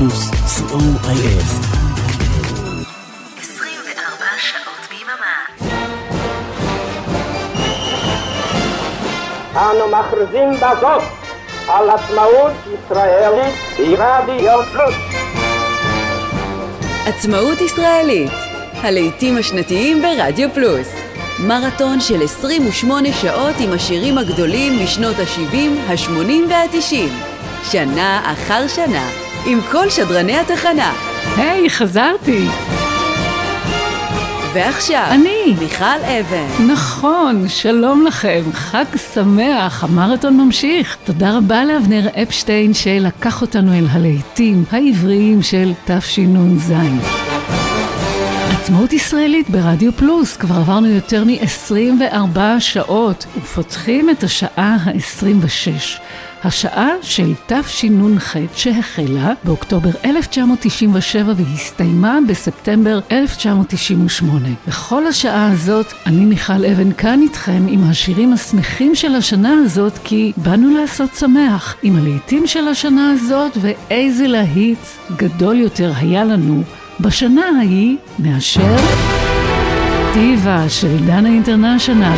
פלוס, co.il 24 שעות ביממה. אנו מכריזים בזאת על עצמאות ישראלית ברדיו פלוס. עצמאות ישראלית, הלעיתים השנתיים ברדיו פלוס. מרתון של 28 שעות עם השירים הגדולים משנות ה-70, ה-80 וה-90. שנה אחר שנה, עם כל שדרני התחנה. היי, hey, חזרתי. ועכשיו, אני. מיכל אבן. נכון, שלום לכם, חג שמח, המרתון ממשיך. תודה רבה לאבנר אפשטיין שלקח אותנו אל הלהיטים העבריים של תשנ"ז. עצמאות ישראלית ברדיו פלוס, כבר עברנו יותר מ-24 שעות ופותחים את השעה ה-26. השעה של תשנ"ח שהחלה באוקטובר 1997 והסתיימה בספטמבר 1998. בכל השעה הזאת אני מיכל אבן כאן איתכם עם השירים השמחים של השנה הזאת כי באנו לעשות שמח עם הלהיטים של השנה הזאת ואיזה להיט גדול יותר היה לנו בשנה ההיא מאשר טיבה של דנה אינטרנשיונל.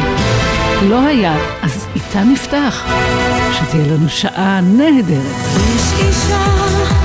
לא היה, אז איתה נפתח. שתהיה לנו שעה נהדרת. יש אישה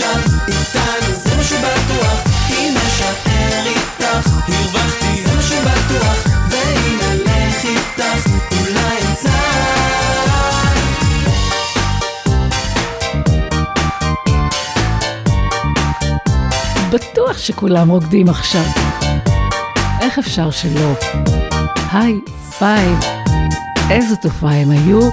עכשיו איתנו, זה מה שבטוח, אם אשאר איתך, הרווחתי, זה מה שבטוח, ואם אלך איתך, אולי אמצא בטוח שכולם רוקדים עכשיו. איך אפשר שלא? היי פייב, איזה תופעה הם היו?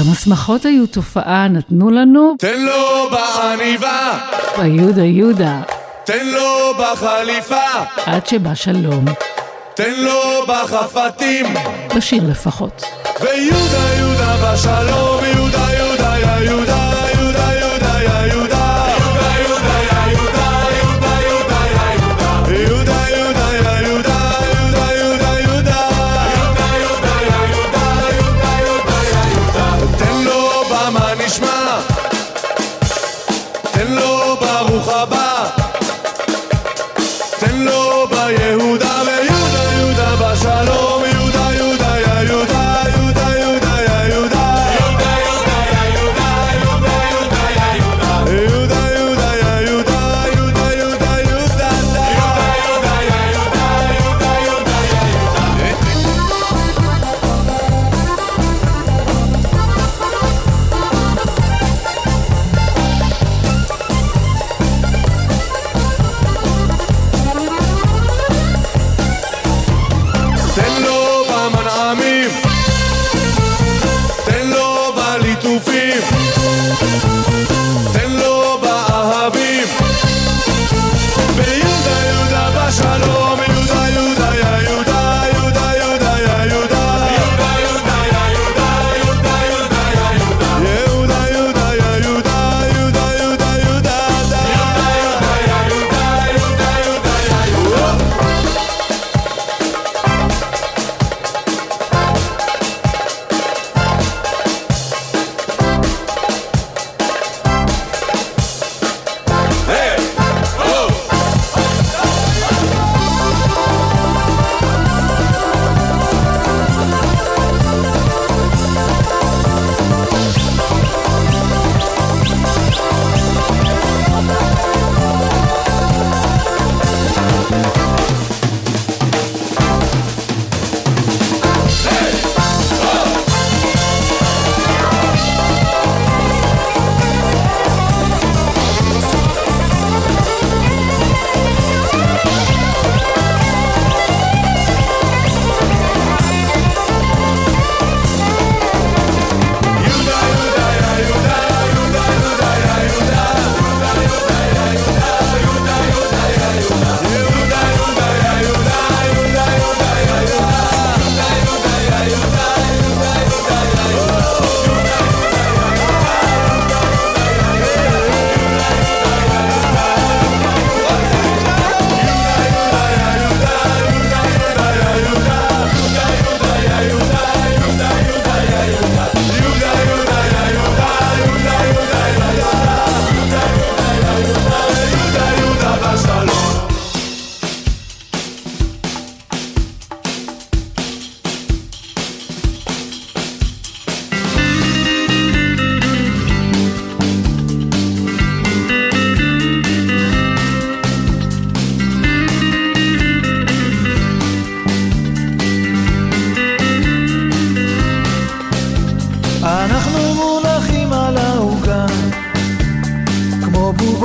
גם השמחות היו תופעה, נתנו לנו... תן לו בעניבה! ביודה יודה. תן לו בחליפה! עד שבא שלום. תן לו בחפתים! בשיר לפחות. ויהודה יהודה בשלום, יהודה יהודה יהודה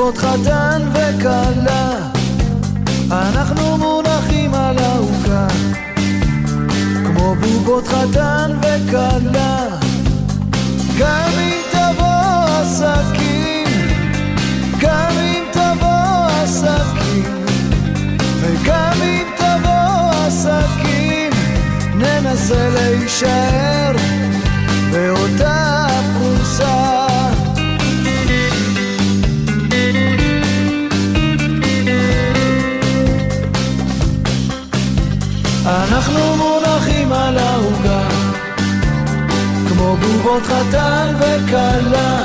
בובות חתן וכלה, אנחנו מונחים על העוגה, כמו בובות חתן וכלה, גם אם תבוא הסכין, גם אם תבוא הסכין, וגם אם תבוא הסכין, ננסה להישאר בובות חתן וכלה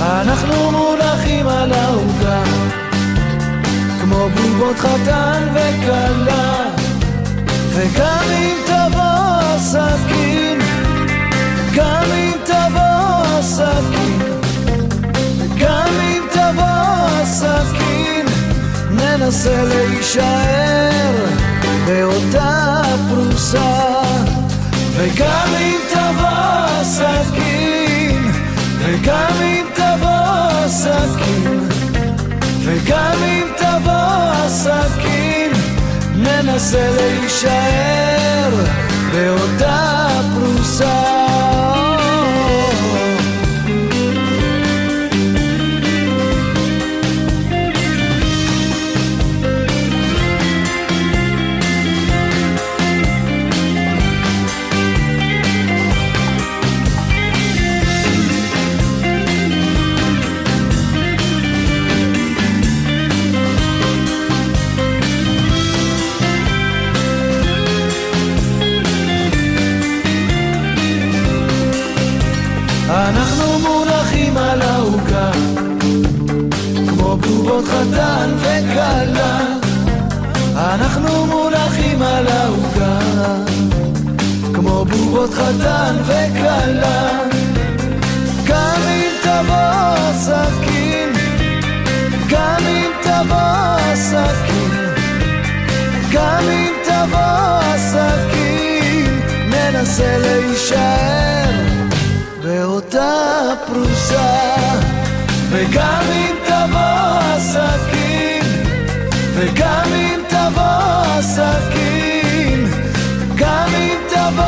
אנחנו מונחים על העוגה. כמו בובות חתן וכלה וגם אם תבוא הסכין גם אם תבוא הסכין גם אם תבוא הסכין ננסה להישאר באותה פרוסה וגם אם תבוא הסכין וגם אם תבוא הסכין וגם אם תבוא הסכין ננסה להישאר באותה פרוסה בובות חתן וכלה. גם אם תבוא הסכין גם אם תבוא הסכין גם אם תבוא הסכין ננסה להישאר באותה פרוסה. וגם אם תבוא הסכין וגם אם תבוא הסכין אם תבוא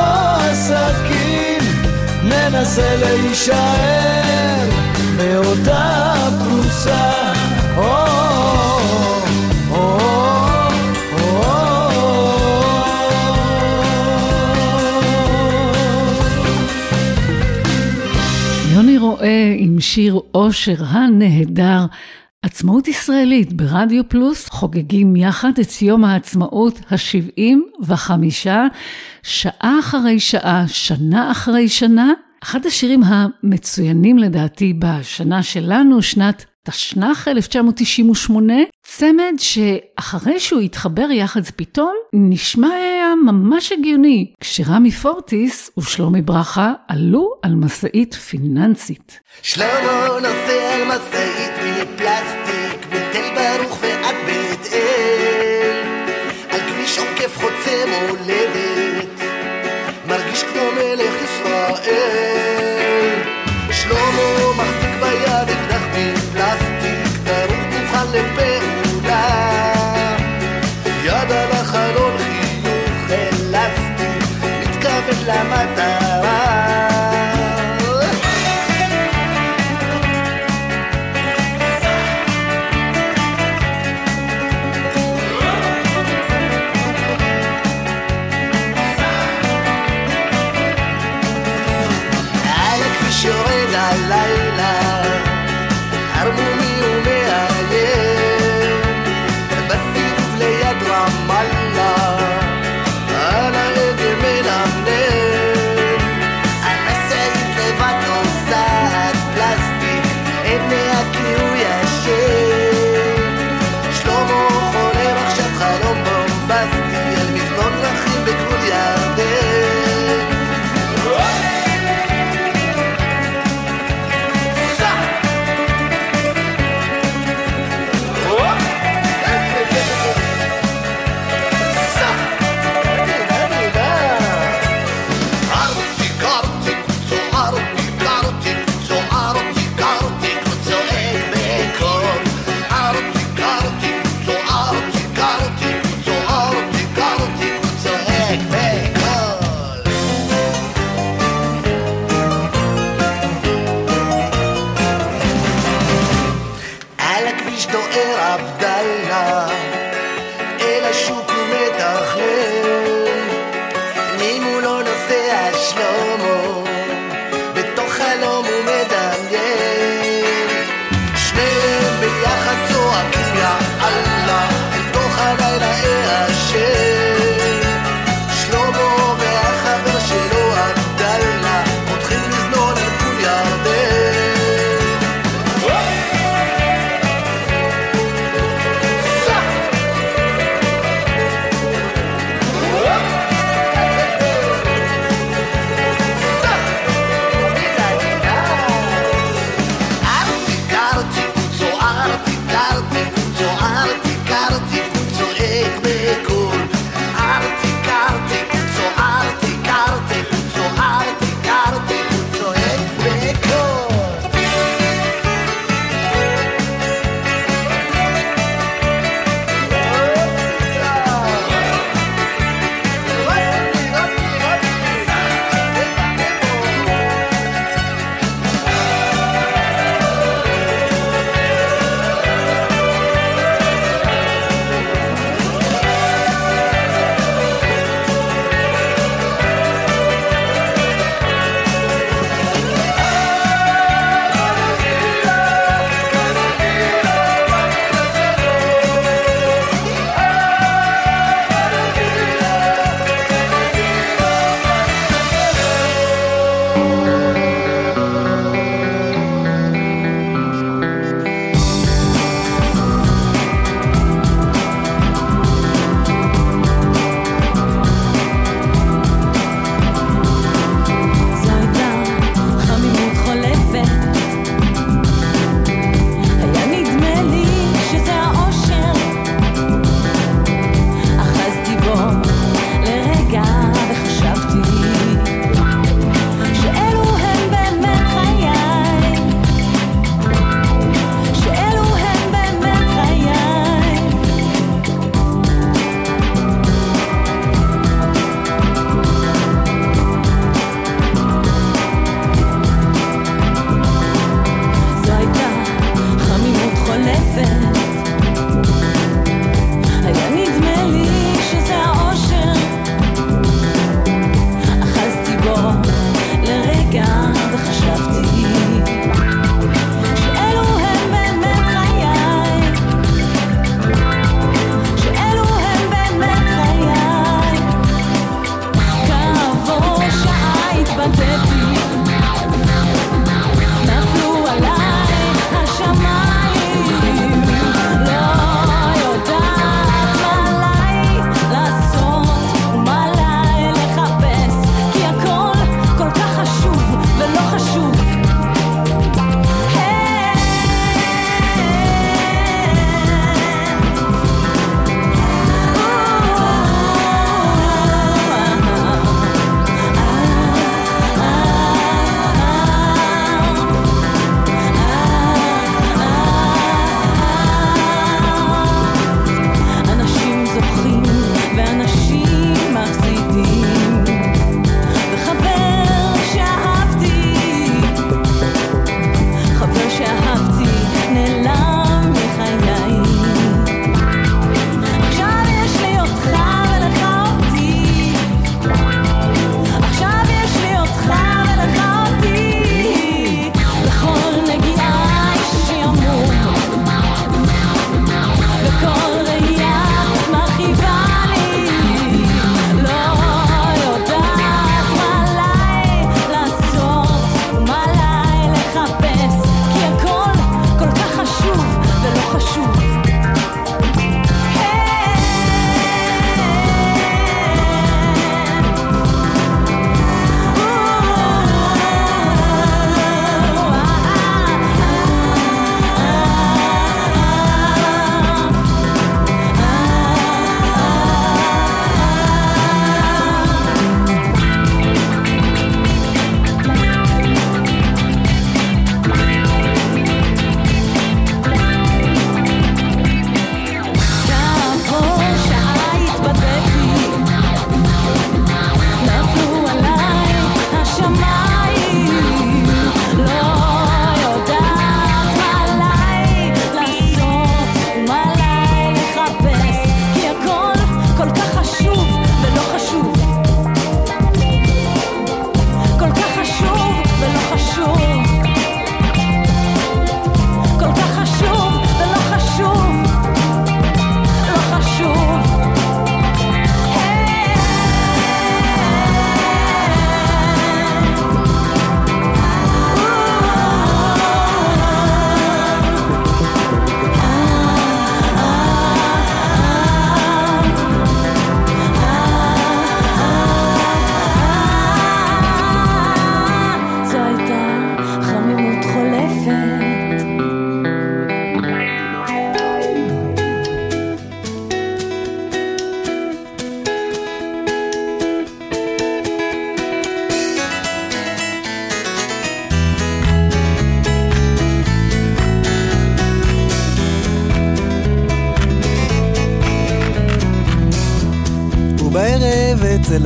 הסכין ננסה להישאר באותה פרוסה יוני רואה עם שיר אושר הנהדר. עצמאות ישראלית ברדיו פלוס חוגגים יחד את יום העצמאות ה-75, שעה אחרי שעה, שנה אחרי שנה. אחד השירים המצוינים לדעתי בשנה שלנו, שנת תשנ"ח 1998, צמד שאחרי שהוא התחבר יחד פתאום נשמע היה ממש הגיוני, כשרמי פורטיס ושלומי ברכה עלו על משאית פיננסית. שלמה נוסע על משאית מפלסטיק בתל ברוך ועד בית אל על כביש עוקף חוצה מולדת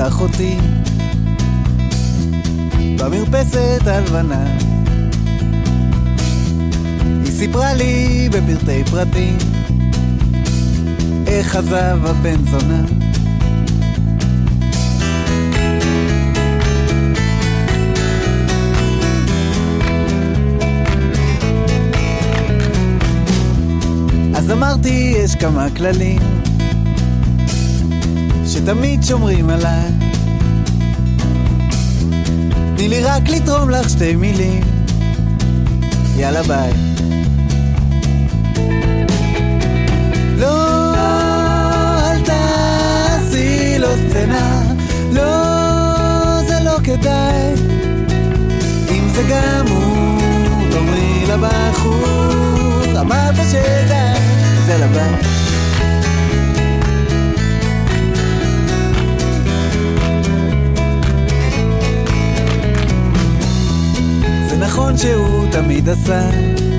אצל אחותי במרפסת הלבנה. היא סיפרה לי בפרטי פרטים איך עזב הבן זונה. אז אמרתי יש כמה כללים שתמיד שומרים עליי. תני לי רק לתרום לך שתי מילים. יאללה ביי. לא, אל תעשי לו סצנה. לא, זה לא כדאי. אם זה גם הוא, תאמרי לבחור אמרת שדי, זה לבית נכון שהוא תמיד עשה.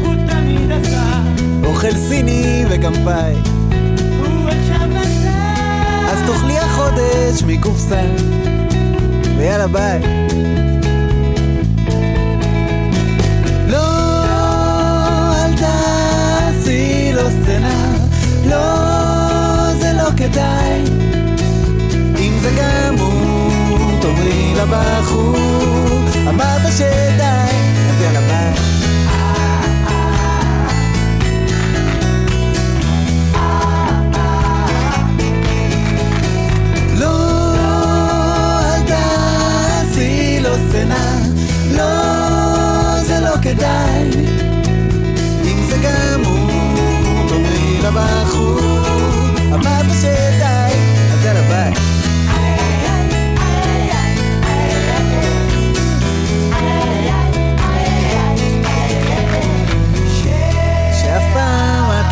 הוא תמיד עשה, אוכל סיני וגם פאי. הוא עכשיו נסע. אז תאכלי החודש מקופסה. ויאללה ביי. לא, אל תעשי לו סצנה. לא, זה לא כדאי. אם זה הוא, תאמרי לבחור. אמרת שדי, כדאי אם זה הוא, תאמרי לבחור אמרת שדי, אז יאללה ביי.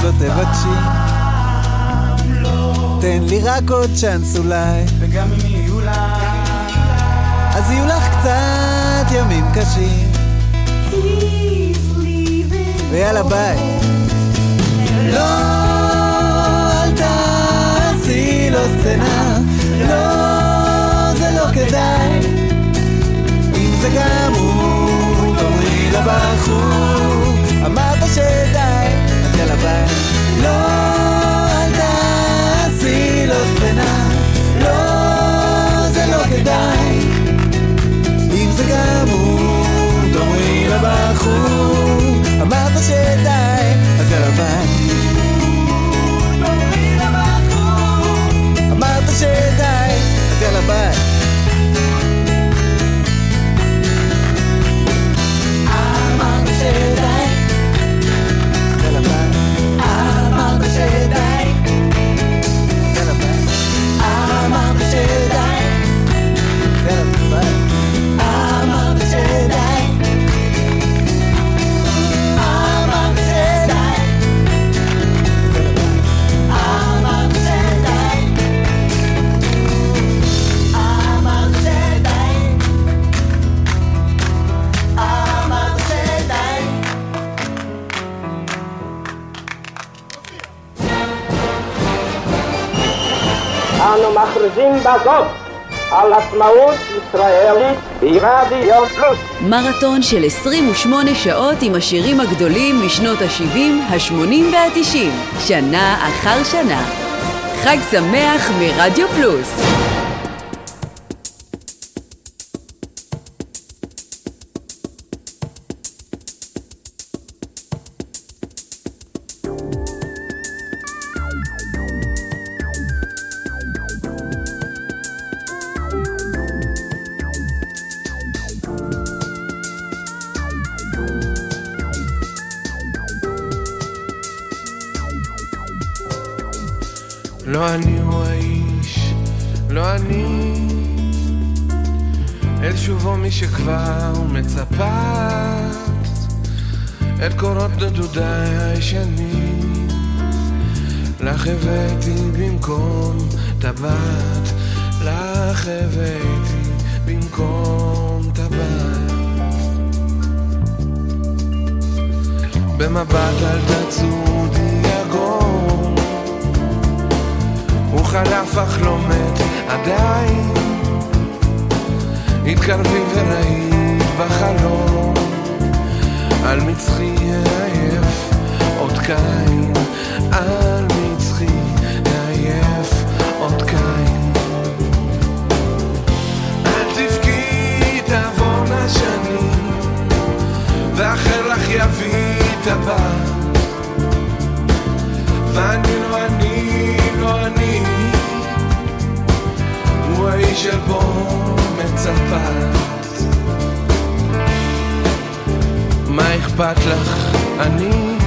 לא תבקשי. תן לי רק עוד צ'אנס אולי. וגם אם יהיו לה... אז יהיו לך קצת ימים קשים ויאללה ביי. לא, אל תעשי לו סצנה. לא, זה לא כדאי. אם זה גם הוא, תאמרי לבחור אמרת שדי, אז יאללה ביי. לא, אל תעשי לו סצנה. לא, זה לא כדאי לבחור אמרת שדי, אז יאללה ביי אמרת אנו מכריזים בזאת על עצמאות ישראלית ברדיו פלוס. מרתון של 28 שעות עם השירים הגדולים משנות ה-70, ה-80 וה-90, שנה אחר שנה. חג שמח מרדיו פלוס. לא אני הוא האיש, לא אני. אל שובו מי שכבר מצפת, את קורות נדודיי הישנים. לך הבאתי במקום טבעת, לך הבאתי במקום טבעת. במבט אל תצודי יגון הוא חלף אך לא מת עדיין התקרבי וראית בחלום. על מצחי עייף עוד קין על מצחי עייף עוד קין. אל תבכי תעבור השנים ואחר לך יביא את הבא. ואני לא אני, לא אני האיש שבו מצפת מה אכפת לך, אני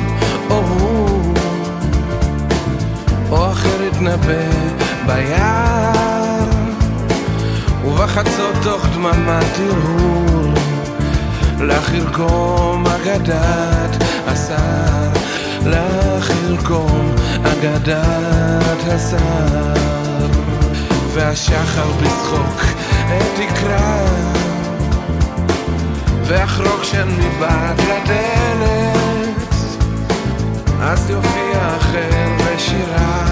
או הוא או אחר יתנבא ביער ובחצות תוך דממת הרהור לך ירקום אגדת השר לך ירקום אגדת השר והשחר בצחוק תקרא. ואחרוק שם מבעד לדלת אז יופיע אחר ושירה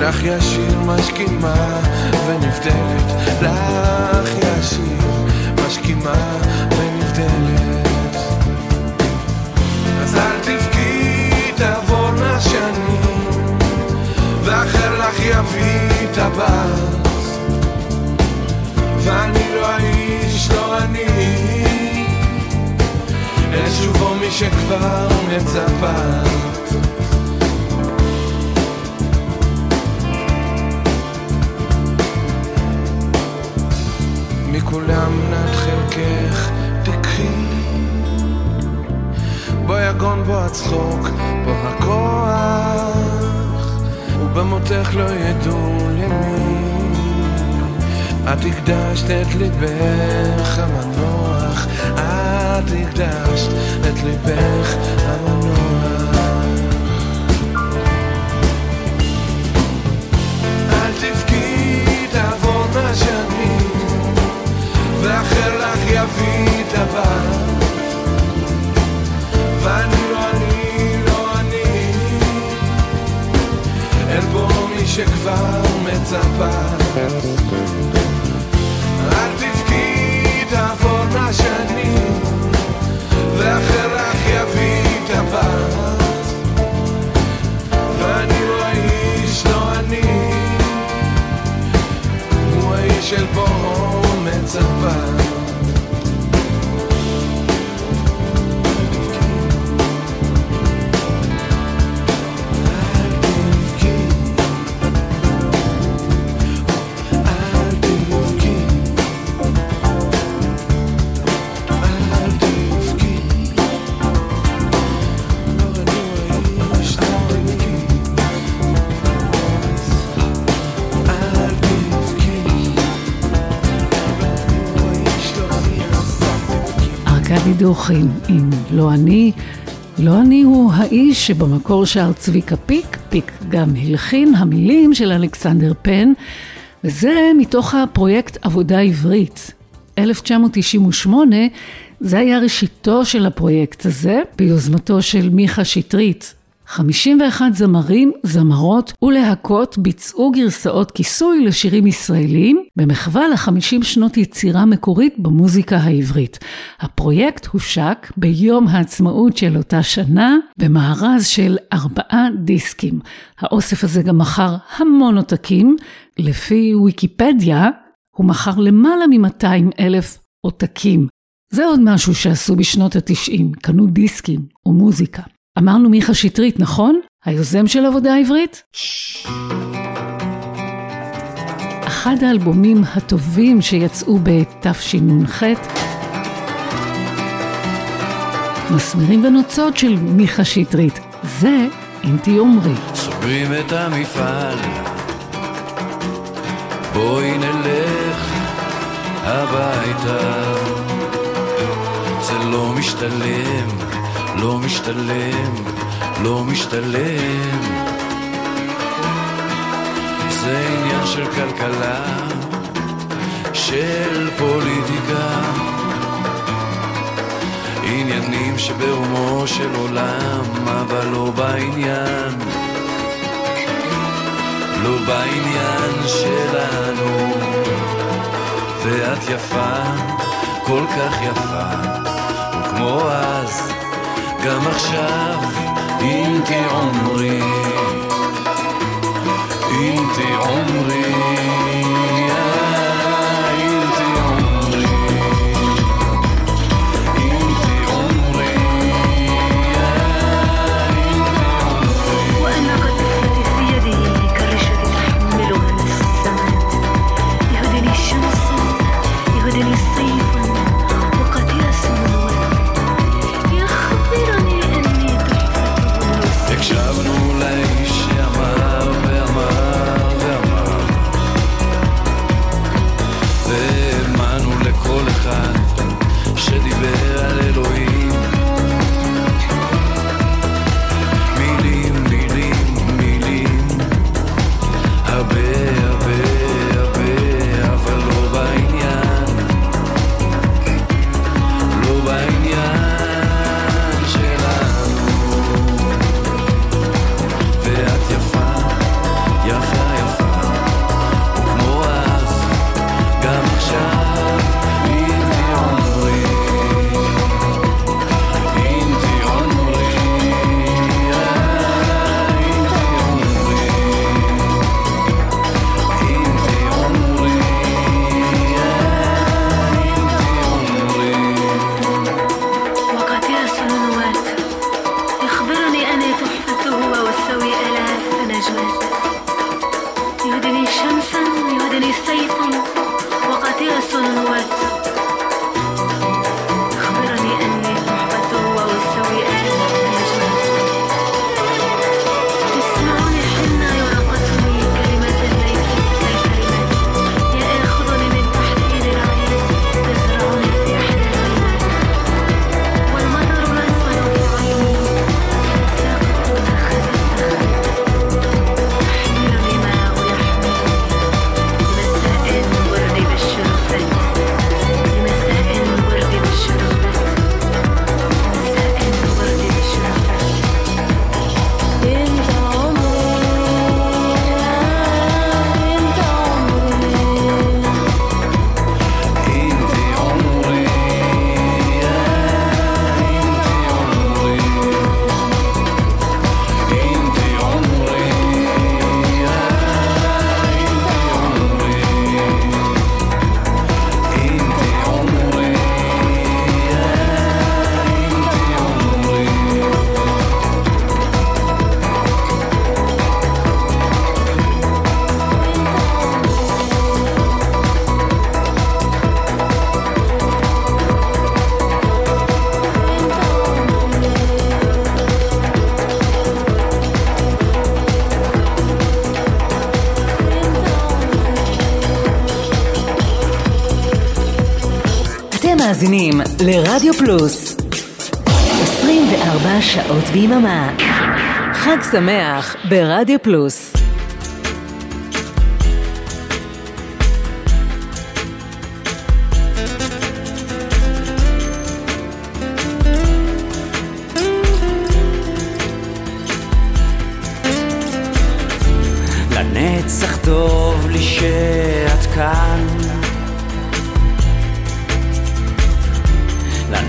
לך ישיר משכימה ונבדלת. לך ישיר משכימה ונבדלת את הבת ואני לא האיש, לא אני. אל שובו מי שכבר מצפת מכולם נת חלקך תקחי. בו יגון בו הצחוק, בו הכוח ובמותך לא ידעו למי את הקדשת את ליבך המנוח, את הקדשת את ליבך המנוח. אל תבכי, תעבור מהשנים, ואחר לך יביא את מי שכבר מצפה. אל תבכי, תעבורנה שנים, ואחר לך יביא את הבת. ואני לא האיש, לא אני, הוא האיש של בואו מצפה. ארכדי דוכין עם לא אני. לא אני הוא האיש שבמקור שר צביקה פיק, פיק גם הלחין המילים של אלכסנדר פן, וזה מתוך הפרויקט עבודה עברית. 1998, זה היה ראשיתו של הפרויקט הזה, ביוזמתו של מיכה שטרית. 51 זמרים, זמרות ולהקות ביצעו גרסאות כיסוי לשירים ישראלים במחווה ל-50 שנות יצירה מקורית במוזיקה העברית. הפרויקט הושק ביום העצמאות של אותה שנה במארז של ארבעה דיסקים. האוסף הזה גם מכר המון עותקים. לפי ויקיפדיה, הוא מכר למעלה מ-200 אלף עותקים. זה עוד משהו שעשו בשנות ה-90, קנו דיסקים ומוזיקה. אמרנו מיכה שטרית, נכון? היוזם של עבודה עברית? אחד האלבומים הטובים שיצאו בתשנ"ח, מסמרים ונוצות של מיכה שטרית. זה אם תיאמרי. סוגרים את המפעל, בואי נלך הביתה. זה לא משתלם, לא משתלם, לא משתלם. זה עניין של כלכלה, של פוליטיקה. עניינים שברומו של עולם, אבל לא בעניין. לא בעניין שלנו. ואת יפה, כל כך יפה, וכמו אז, גם עכשיו, אם תעומרי, אם תעומרי, לרדיו פלוס. 24 שעות ביממה. חג שמח ברדיו פלוס. לנצח טוב לי שאת כאן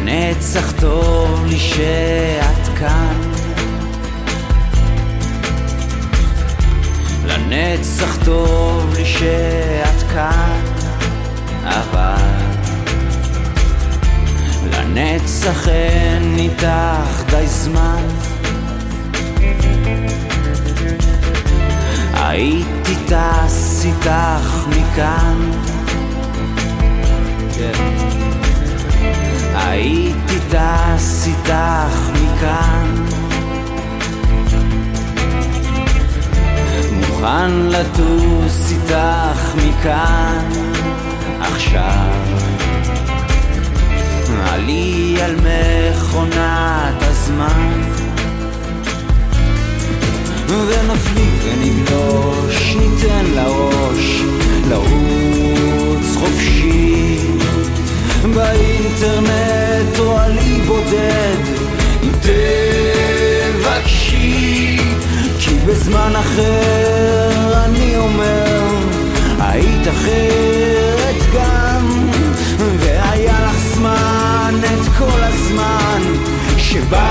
לנצח טוב לי שאת כאן. לנצח טוב לי שאת כאן אבל לנצח אין איתך די זמן. הייתי טס איתך מכאן. כן. הייתי טס איתך מכאן. מוכן לטוס איתך מכאן. עכשיו עלי על מכונת הזמן. ונפליג ונגלוש, ניתן לראש לרוץ חופשי באינטרנט או עלי בודד. תבקשי כי בזמן אחר אני אומר היית אחרת גם. והיה לך זמן את כל הזמן שבעולם.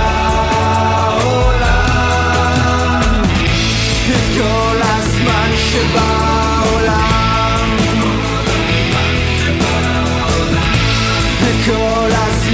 את כל הזמן שבא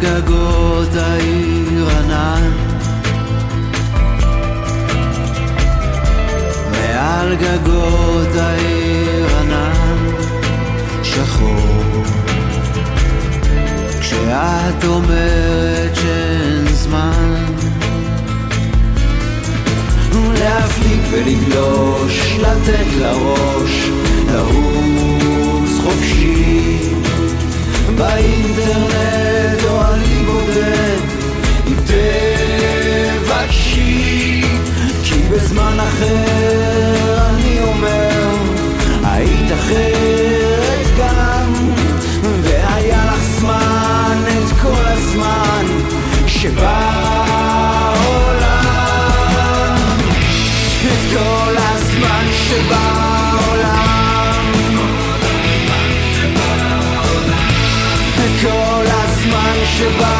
גגות העיר ענן. מעל גגות העיר ענן שחור. כשאת אומרת שאין זמן להפליג ולגלוש, לתת לראש, לרוץ חופשי באינטרנט או אני בודד. אם תבקשי כי בזמן אחר אני אומר היית אחרת גם והיה לך זמן את כל הזמן שבעולם. את כל הזמן שבעולם הזמן שבעולם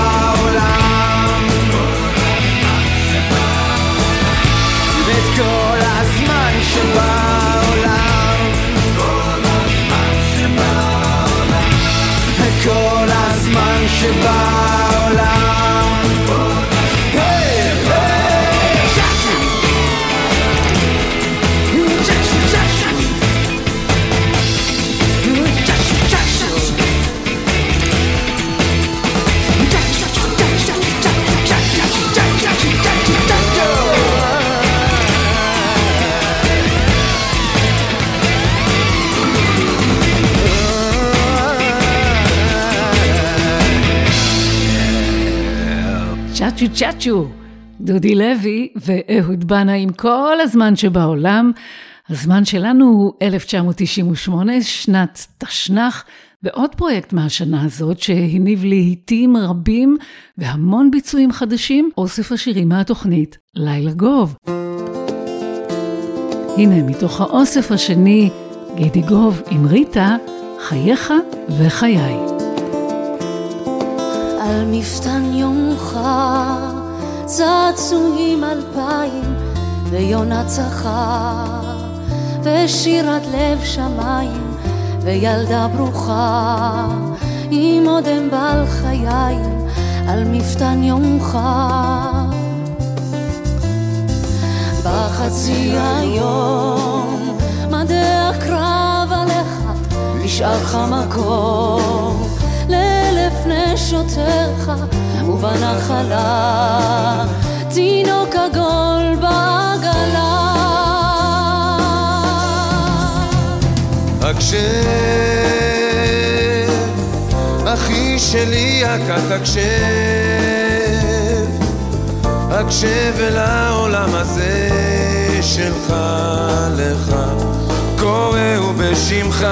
הזמן שבעולם צ'אצ'ו דודי לוי ואהוד בנה עם כל הזמן שבעולם. הזמן שלנו הוא 1998, שנת תשנ"ח, ועוד פרויקט מהשנה הזאת שהניב לעיתים רבים והמון ביצועים חדשים, אוסף השירים מהתוכנית לילה גוב. הנה, מתוך האוסף השני, גידי גוב עם ריטה, חייך וחיי. על מפתן יומך צעצועים אלפיים ויונה צחה ושירת לב שמיים וילדה ברוכה עם אודם בעל חיים על מפתן יומך בחצי היום מדי הקרב עליך נשאר לך מקום לאלף נשותיך ובנחלה. תינוק עגול בעגלה. הקשב, אחי שלי הכת הקשב, הקשב אל העולם הזה שלך לך, קוראו בשמך.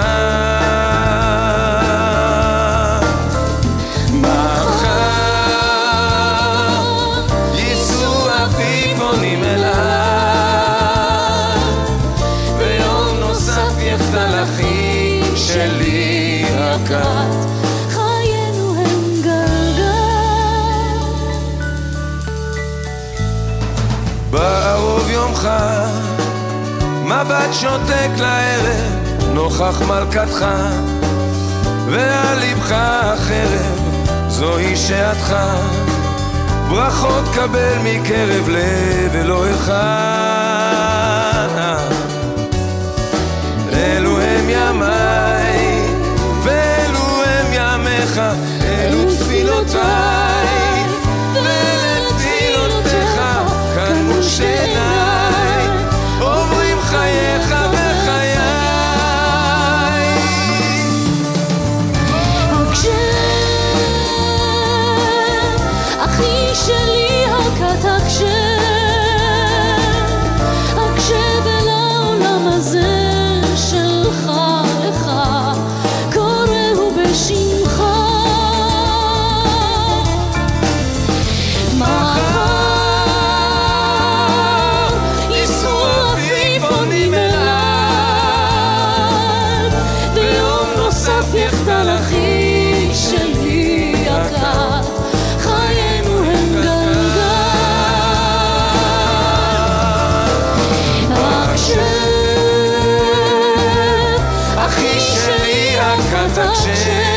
בערוב יומך, מבט שותק לערב, נוכח מלכתך, ועל לבך החרב, זוהי שעתך. ברכות קבל מקרב לב אלוהיך 谢。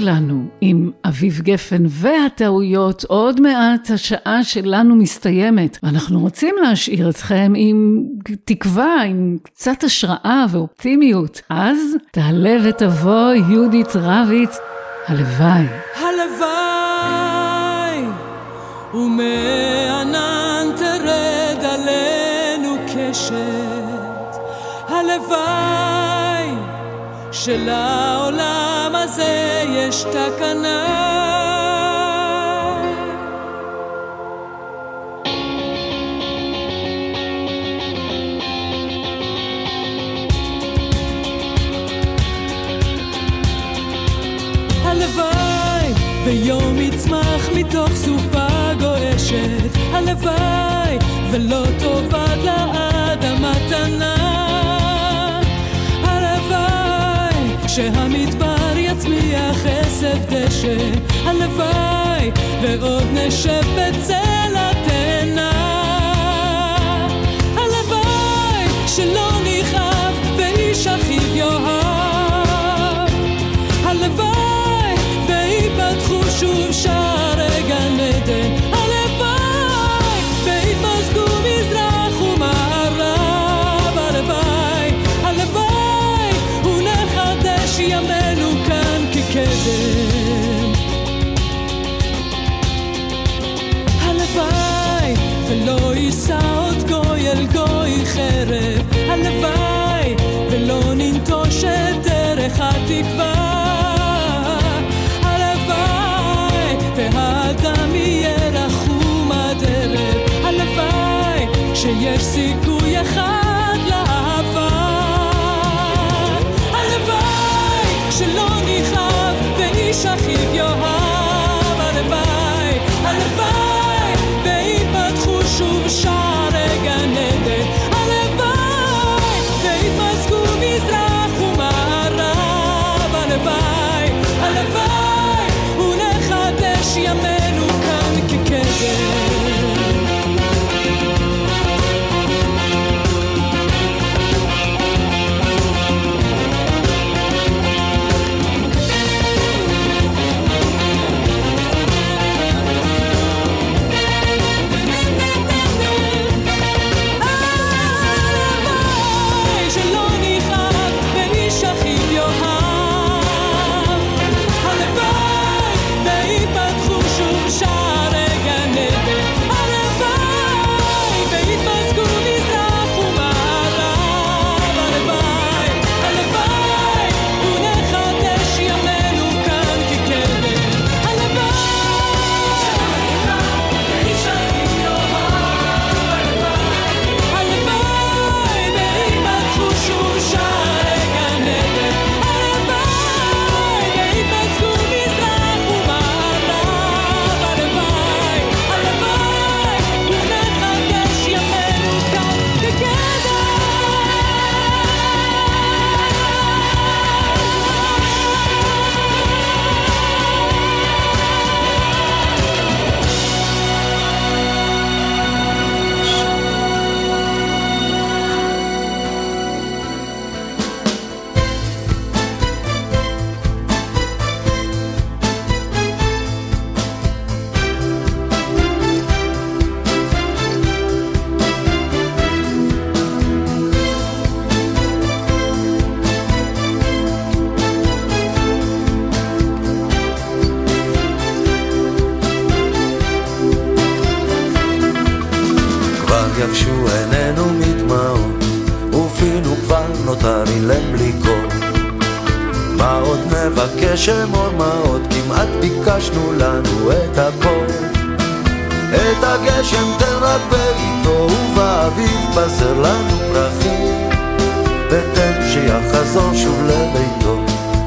שלנו עם אביב גפן והטעויות, עוד מעט השעה שלנו מסתיימת, ואנחנו רוצים להשאיר אתכם עם תקווה, עם קצת השראה ואופטימיות. אז תעלה ותבוא יהודית רביץ, הלוואי. הלוואי ומענן תרד עלינו קשת הלוואי הזה יש תקנה הלוואי ויום יצמח מתוך סופה גועשת. הלוואי ולא ועוד נשב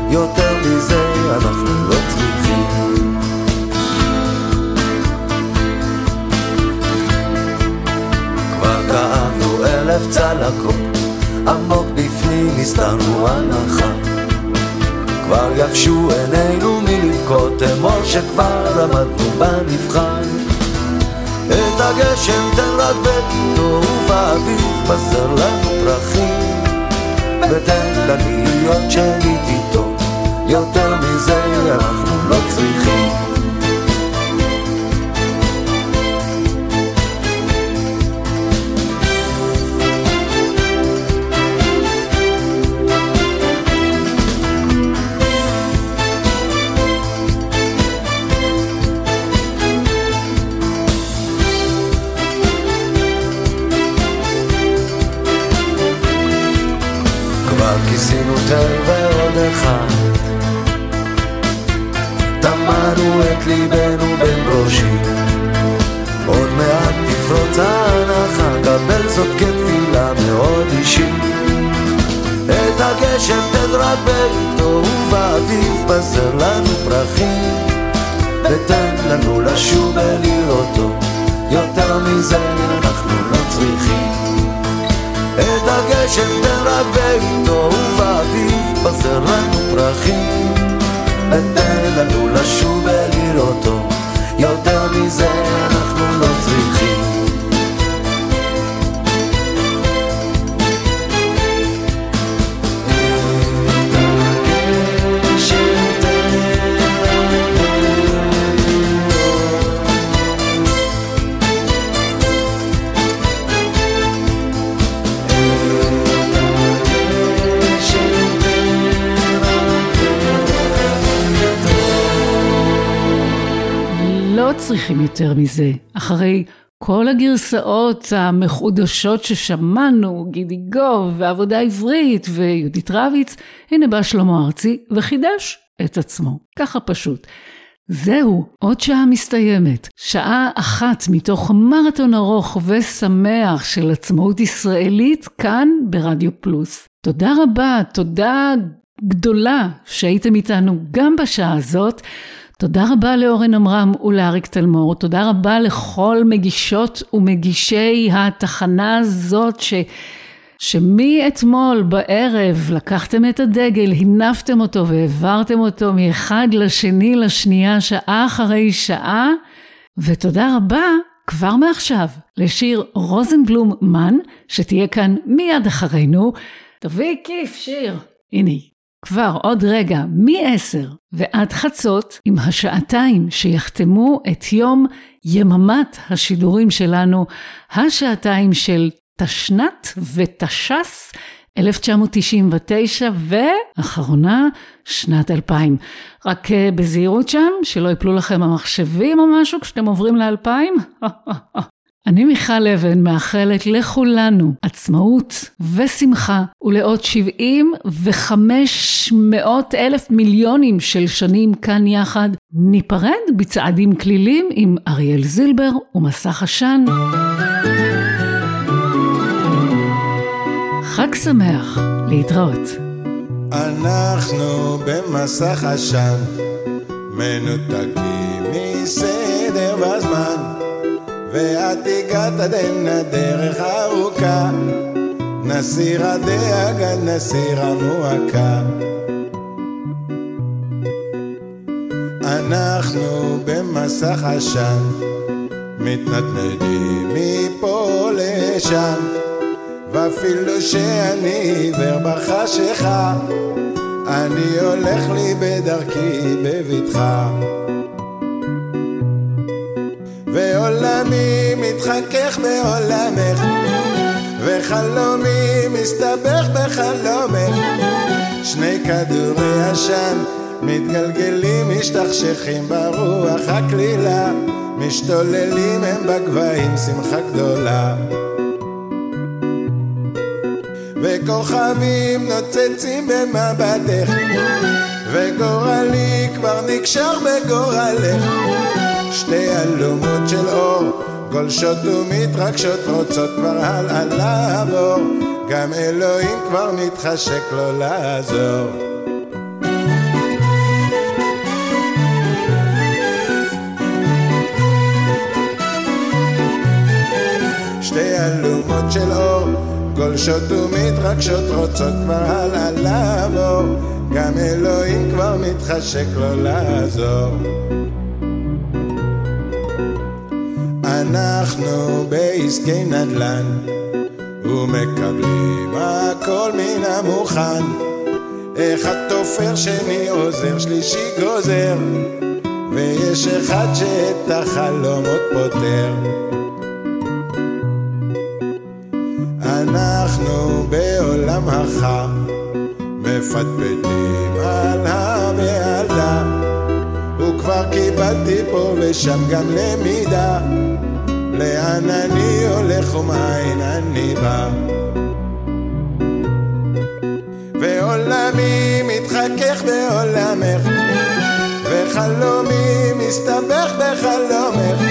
יותר מזה אנחנו לא צריכים. כבר כאבנו אלף צלקות, עמוק בפנים הסתרנו הנחה. כבר יבשו עינינו מלבכות, אמור שכבר עמדנו במבחן. את הגשם תן רק בטוב ובאביב פזר לנו פרחים ותן לה להיות שנית איתו יותר מזה אנחנו לא צריכים ליבנו בין ברושים. עוד מעט תפרוץ ההנחה, קבל זאת כתפילה מאוד אישית. את הגשם תן רק בעיתו ובאביב פזר לנו פרחים. ותן לנו לשוב ולראותו יותר מזה אנחנו לא צריכים. את הגשם תן רק בעיתו ובאביב פזר לנו פרחים. ותן לנו לשוב ולראותו יותר מזה אנחנו צריכים יותר מזה. אחרי כל הגרסאות המחודשות ששמענו, גידי גוב ועבודה עברית ויהודית רביץ, הנה בא שלמה ארצי וחידש את עצמו. ככה פשוט. זהו, עוד שעה מסתיימת. שעה אחת מתוך מרתון ארוך ושמח של עצמאות ישראלית כאן ברדיו פלוס. תודה רבה, תודה גדולה שהייתם איתנו גם בשעה הזאת. תודה רבה לאורן עמרם ולאריק תלמור, תודה רבה לכל מגישות ומגישי התחנה הזאת ש... שמאתמול בערב לקחתם את הדגל, הנפתם אותו והעברתם אותו מאחד לשני לשנייה, שעה אחרי שעה, ותודה רבה כבר מעכשיו לשיר רוזנבלום מן, שתהיה כאן מיד אחרינו. תביאי כיף שיר. הנה היא. כבר עוד רגע מ-10 ועד חצות עם השעתיים שיחתמו את יום יממת השידורים שלנו, השעתיים של תשנת ותש"ס 1999 ואחרונה שנת 2000. רק אה, בזהירות שם, שלא יפלו לכם המחשבים או משהו כשאתם עוברים ל-2000. אני מיכל אבן מאחלת לכולנו עצמאות ושמחה ולעוד 75 מאות אלף מיליונים של שנים כאן יחד. ניפרד בצעדים כלילים עם אריאל זילבר ומסך עשן. חג שמח, להתראות. אנחנו במסך עשן, מנותקים מסדר והזמן. ואת הגעת עדן הדרך ארוכה, נסיר הדאגה, נסיר המועקה. אנחנו במסך עשן, מתנדנדים מפה לשם, ואפילו שאני עיוור בחשיכה, אני הולך לי בדרכי בבטחה. ועולמי מתחכך בעולמך וחלומי מסתבך בחלומך. שני כדורי עשן מתגלגלים משתכשכים ברוח הקלילה משתוללים הם בגבהים שמחה גדולה. וכוכבים נוצצים במבטך וגורלי כבר נקשר בגורלך שתי אלומות של אור גולשות ומתרגשות רוצות כבר הלאה לעבור. גם אלוהים כבר מתחשק לו לעזור. שתי אלומות של אור גולשות ומתרגשות רוצות כבר הלאה לעבור. גם אלוהים כבר מתחשק לו לעזור אנחנו בעסקי נדל"ן ומקבלים הכל מן המוכן. אחד תופר, שני עוזר, שלישי גוזר ויש אחד שאת החלומות פותר. אנחנו בעולם החם מפטפטים על ה ועל דה וכבר קיבלתי פה ושם גם למידה לאן אני הולך ומאין אני בא. ועולמי מתחכך בעולמך וחלומי מסתבך בחלומך.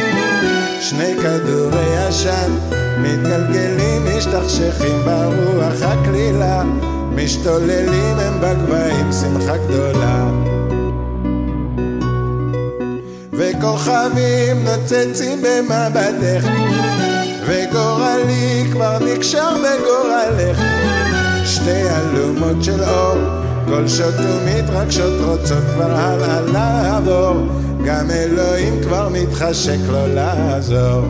שני כדורי עשן מתגלגלים משתכשכים ברוח הקלילה משתוללים הם בגבהים שמחה גדולה וכוכבים נוצצים במבטך וגורלי כבר נקשר בגורלך. שתי אלומות של אור גולשות ומתרגשות רוצות כבר הלאה לעבור. גם אלוהים כבר מתחשק לו לעזור.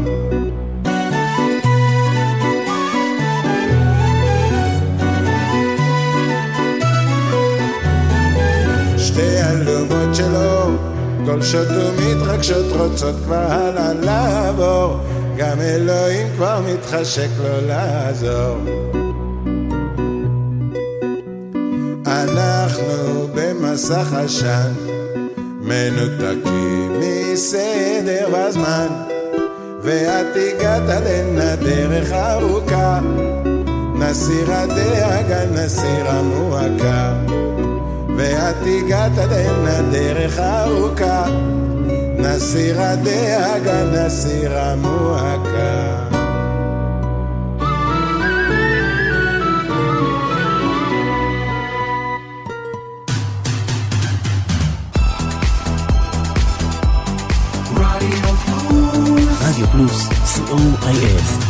שתי אלומות של אור גולשות ומתרגשות רוצות כבר הלאה לעבור גם אלוהים כבר מתחשק לו לעזור. אנחנו במסך עשן מנותקים מסדר והזמן ואת הגעת לנה דרך ארוכה נסיר הדאגה נסיר המועקה ואת הגעת לנה דרך ארוכה. נסיר הדאגה נסיר המועקה רדיו פלוס, co.il